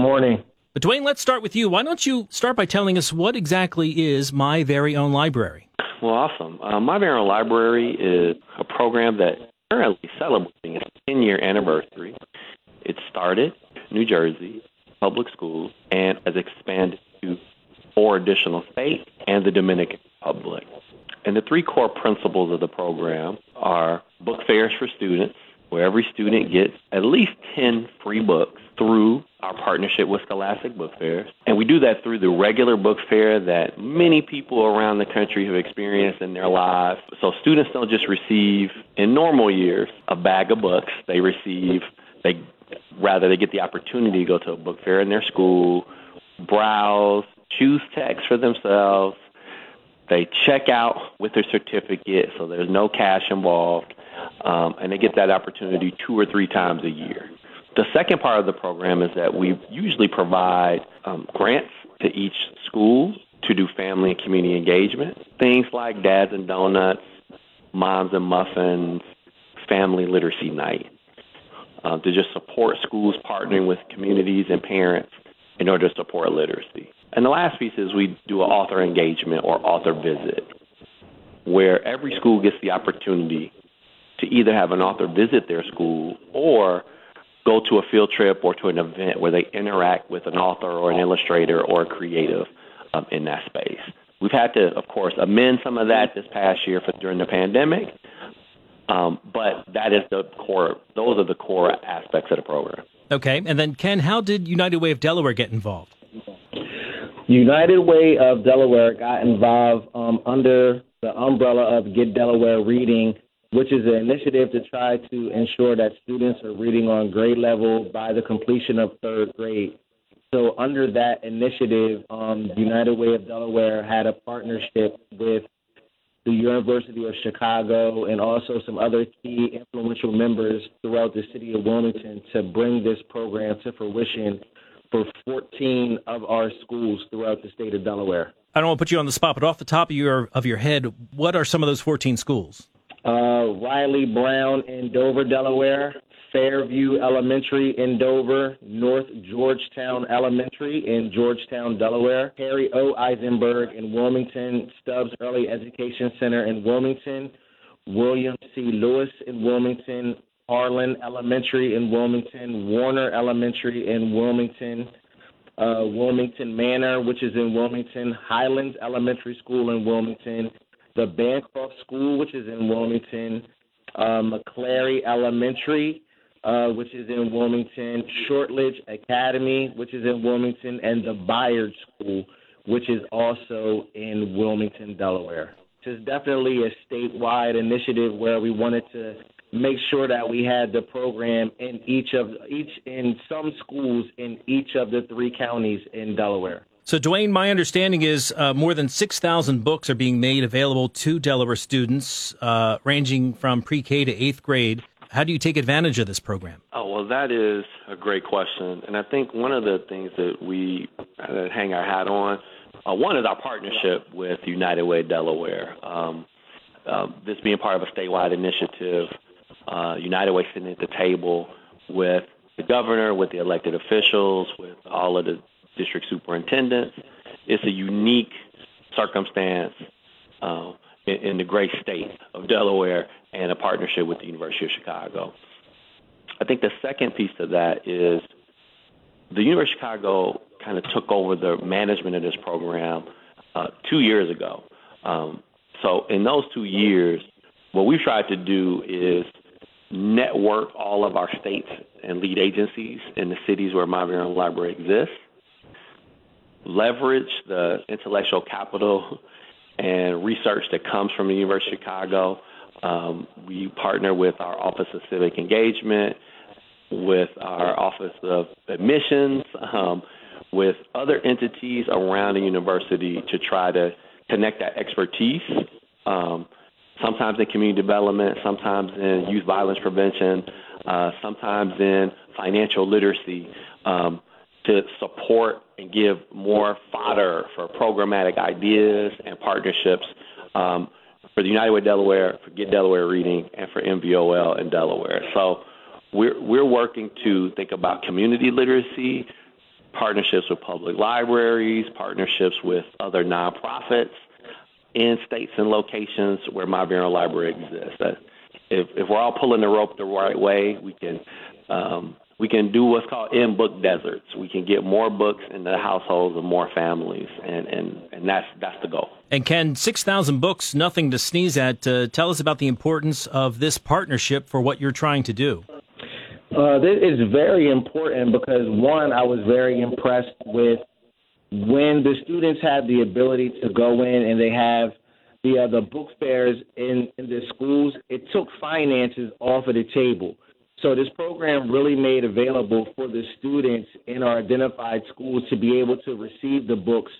morning. But Dwayne, let's start with you. Why don't you start by telling us what exactly is My Very Own Library? Well, awesome. Uh, My Very Own Library is a program that currently celebrating its 10 year anniversary. It started New Jersey, public schools, and has expanded to four additional states and the Dominican Republic. And the three core principles of the program are book fairs for students, where every student gets at least 10 free books through our partnership with Scholastic Book Fairs. And we do that through the regular book fair that many people around the country have experienced in their lives. So students don't just receive, in normal years, a bag of books. They receive, they rather they get the opportunity to go to a book fair in their school, browse, choose text for themselves. They check out with their certificate, so there's no cash involved, um, and they get that opportunity two or three times a year. The second part of the program is that we usually provide um, grants to each school to do family and community engagement. Things like Dads and Donuts, Moms and Muffins, Family Literacy Night, uh, to just support schools partnering with communities and parents in order to support literacy. And the last piece is we do an author engagement or author visit, where every school gets the opportunity to either have an author visit their school or go to a field trip or to an event where they interact with an author or an illustrator or a creative um, in that space. We've had to, of course, amend some of that this past year for during the pandemic, um, but that is the core. Those are the core aspects of the program. Okay, and then Ken, how did United Way of Delaware get involved? United Way of Delaware got involved um, under the umbrella of Get Delaware Reading which is an initiative to try to ensure that students are reading on grade level by the completion of third grade. So, under that initiative, um, United Way of Delaware had a partnership with the University of Chicago and also some other key influential members throughout the city of Wilmington to bring this program to fruition for 14 of our schools throughout the state of Delaware. I don't want to put you on the spot, but off the top of your of your head, what are some of those 14 schools? Uh, Reily Brown in Dover, Delaware, Fairview Elementary in Dover, North Georgetown Elementary in Georgetown, Delaware, Harry O. Eisenberg in Wilmington, Stubbs Early Education Center in Wilmington, William C. Lewis in Wilmington, Harlan Elementary in Wilmington, Warner Elementary in Wilmington, uh, Wilmington Manor, which is in Wilmington, Highlands Elementary School in Wilmington, the Bancroft School, which is in Wilmington, uh, Maclary Elementary, uh, which is in Wilmington, Shortlidge Academy, which is in Wilmington, and the Bayard School, which is also in Wilmington, Delaware. It's definitely a statewide initiative where we wanted to make sure that we had the program in each of each in some schools in each of the three counties in Delaware. So, Dwayne, my understanding is uh, more than 6,000 books are being made available to Delaware students, uh, ranging from pre K to eighth grade. How do you take advantage of this program? Oh, well, that is a great question. And I think one of the things that we uh, hang our hat on uh, one is our partnership with United Way Delaware. Um, uh, this being part of a statewide initiative, uh, United Way sitting at the table with the governor, with the elected officials, with all of the district superintendents. It's a unique circumstance uh, in, in the great state of Delaware and a partnership with the University of Chicago. I think the second piece of that is the University of Chicago kind of took over the management of this program uh, two years ago. Um, so in those two years, what we've tried to do is network all of our states and lead agencies in the cities where My Library exists leverage the intellectual capital and research that comes from the University of Chicago. Um, we partner with our Office of Civic Engagement, with our Office of Admissions, um, with other entities around the university to try to connect that expertise. Um, sometimes in community development, sometimes in youth violence prevention, uh, sometimes in financial literacy. Um, to support and give more fodder for programmatic ideas and partnerships um, for the United Way Delaware, for Get Delaware Reading, and for MVOL in Delaware. So we're we're working to think about community literacy, partnerships with public libraries, partnerships with other nonprofits in states and locations where My Very Own Library exists. If, if we're all pulling the rope the right way, we can um, we can do what's called in book deserts. We can get more books into the households of more families, and, and, and that's that's the goal. And Ken, six thousand books, nothing to sneeze at. Uh, tell us about the importance of this partnership for what you're trying to do. Uh, this is very important because one, I was very impressed with when the students have the ability to go in and they have the uh, the book fairs in in the schools. It took finances off of the table. So this program really made available for the students in our identified schools to be able to receive the books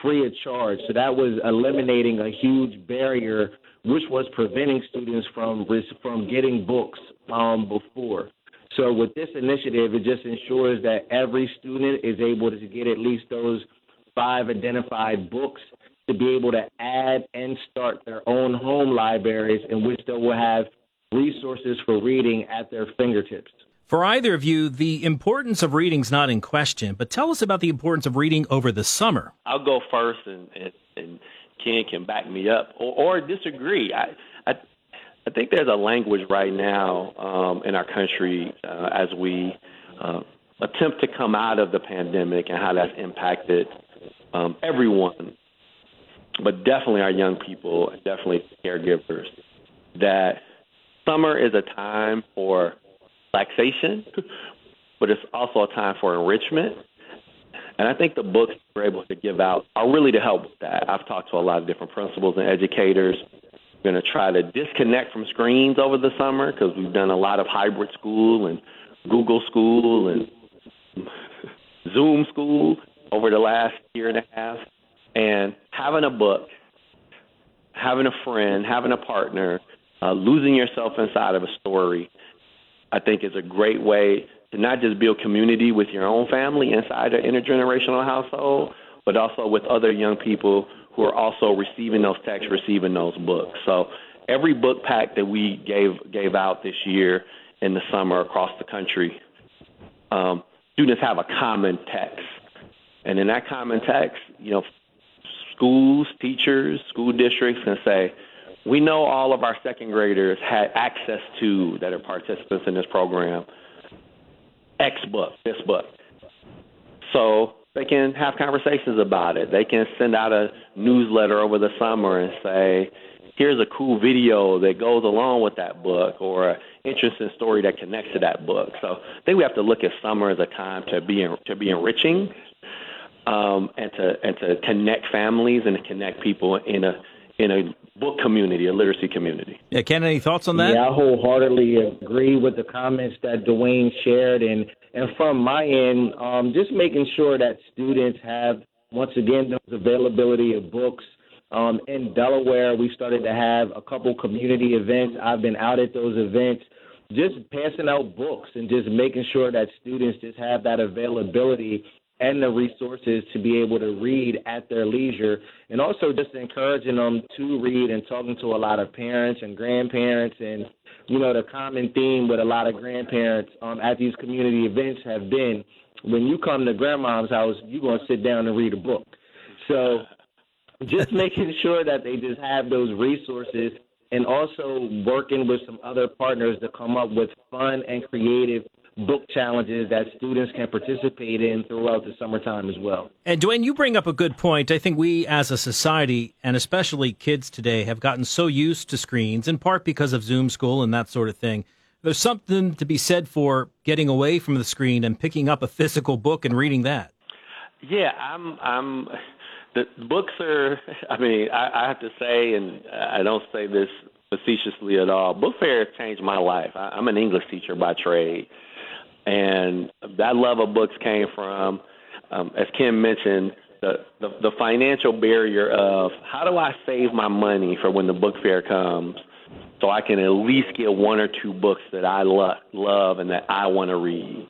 free of charge. So that was eliminating a huge barrier, which was preventing students from from getting books um, before. So with this initiative, it just ensures that every student is able to get at least those five identified books to be able to add and start their own home libraries in which they will have resources for reading at their fingertips. For either of you, the importance of reading is not in question, but tell us about the importance of reading over the summer. I'll go first, and, and, and Ken can back me up or, or disagree. I, I, I think there's a language right now um, in our country uh, as we uh, attempt to come out of the pandemic and how that's impacted um, everyone, but definitely our young people, definitely caregivers, that summer is a time for relaxation, but it's also a time for enrichment. And I think the books we're able to give out are really to help with that. I've talked to a lot of different principals and educators. We're going to try to disconnect from screens over the summer because we've done a lot of hybrid school and Google school and Zoom school over the last year and a half. And having a book, having a friend, having a partner uh, losing yourself inside of a story, I think, is a great way to not just build community with your own family inside an intergenerational household, but also with other young people who are also receiving those texts, receiving those books. So every book pack that we gave gave out this year in the summer across the country, um, students have a common text, and in that common text, you know, schools, teachers, school districts can say, we know all of our second graders had access to that are participants in this program X book, this book. So they can have conversations about it. They can send out a newsletter over the summer and say, here's a cool video that goes along with that book or an interesting story that connects to that book. So I think we have to look at summer as a time to be to be enriching um, and to and to connect families and to connect people in a in a book community, a literacy community. Yeah, Ken, any thoughts on that? Yeah, I wholeheartedly agree with the comments that Dwayne shared, and and from my end, um, just making sure that students have once again the availability of books. Um, in Delaware, we started to have a couple community events. I've been out at those events, just passing out books and just making sure that students just have that availability and the resources to be able to read at their leisure, and also just encouraging them to read and talking to a lot of parents and grandparents. And, you know, the common theme with a lot of grandparents um, at these community events have been when you come to grandma's house, you're going to sit down and read a book. So just making sure that they just have those resources and also working with some other partners to come up with fun and creative book challenges that students can participate in throughout the summertime as well. And Dwayne, you bring up a good point. I think we as a society, and especially kids today, have gotten so used to screens, in part because of Zoom school and that sort of thing. There's something to be said for getting away from the screen and picking up a physical book and reading that. Yeah, I'm. I'm. The books are. I mean, I, I have to say, and I don't say this facetiously at all. Book fair has changed my life. I, I'm an English teacher by trade, and that love of books came from, um, as Kim mentioned, the, the, the financial barrier of how do I save my money for when the book fair comes so I can at least get one or two books that I lo- love and that I want to read.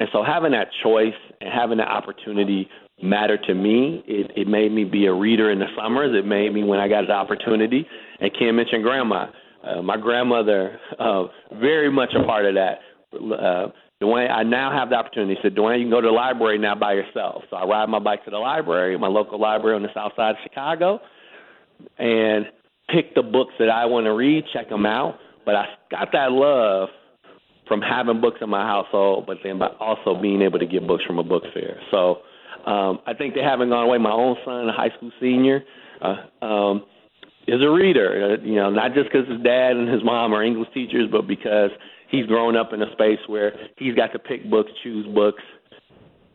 And so having that choice and having that opportunity mattered to me. It, it made me be a reader in the summers. It made me when I got the opportunity. And Kim mentioned grandma. Uh, my grandmother, uh, very much a part of that. Uh, Dwayne, I now have the opportunity. He said, Dwayne, you can go to the library now by yourself. So I ride my bike to the library, my local library on the south side of Chicago, and pick the books that I want to read, check them out. But I got that love from having books in my household, but then by also being able to get books from a book fair. So um, I think they haven't gone away. My own son, a high school senior, uh, um, is a reader. You know, not just because his dad and his mom are English teachers, but because he's grown up in a space where he's got to pick books, choose books,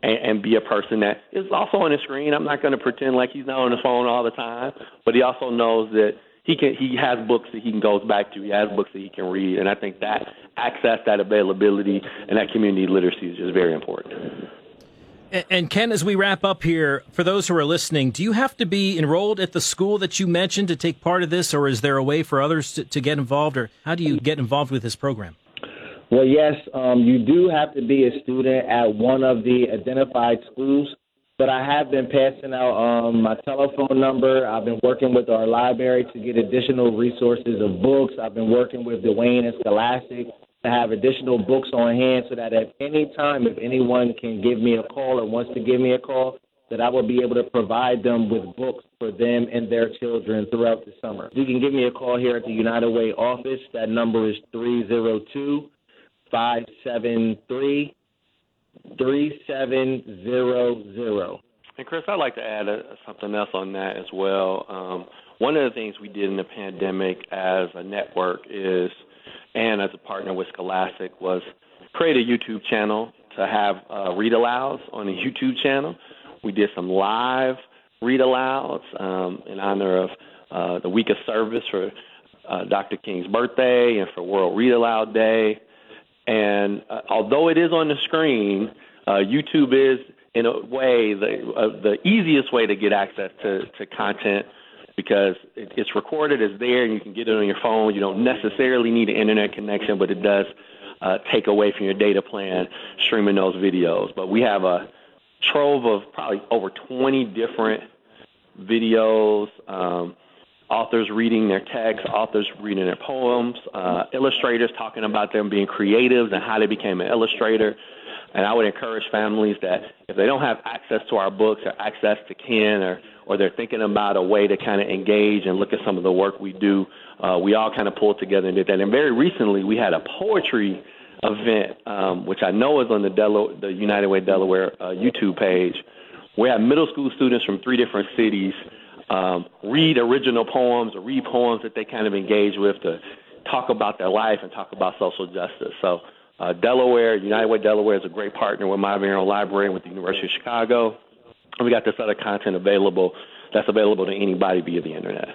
and, and be a person that is also on the screen. I'm not going to pretend like he's not on the phone all the time, but he also knows that he can he has books that he can goes back to. He has books that he can read, and I think that access, that availability, and that community literacy is just very important. And Ken, as we wrap up here, for those who are listening, do you have to be enrolled at the school that you mentioned to take part of this, or is there a way for others to, to get involved, or how do you get involved with this program? Well, yes, um, you do have to be a student at one of the identified schools, but I have been passing out um, my telephone number. I've been working with our library to get additional resources of books. I've been working with Dwayne and Scholastic to have additional books on hand so that at any time, if anyone can give me a call or wants to give me a call, that I will be able to provide them with books for them and their children throughout the summer. You can give me a call here at the United Way office. That number is 302- 573 3700. And Chris, I'd like to add a, something else on that as well. Um, one of the things we did in the pandemic as a network is, and as a partner with Scholastic, was create a YouTube channel to have uh, read alouds on a YouTube channel. We did some live read alouds um, in honor of uh, the week of service for uh, Dr. King's birthday and for World Read Aloud Day. And uh, although it is on the screen, uh, YouTube is in a way the uh, the easiest way to get access to to content because it, it's recorded, it's there, and you can get it on your phone. You don't necessarily need an internet connection, but it does uh, take away from your data plan streaming those videos. But we have a trove of probably over 20 different videos. Um, authors reading their texts, authors reading their poems, uh, illustrators talking about them being creatives and how they became an illustrator. And I would encourage families that if they don't have access to our books or access to Ken or, or they're thinking about a way to kind of engage and look at some of the work we do, uh, we all kind of pulled together and did that. And very recently, we had a poetry event, um, which I know is on the, Del- the United Way Delaware uh, YouTube page. We had middle school students from three different cities um, read original poems or read poems that they kind of engage with to talk about their life and talk about social justice. So uh, Delaware, United Way Delaware is a great partner with My Very Library and with the University of Chicago. And we got this other content available that's available to anybody via the internet.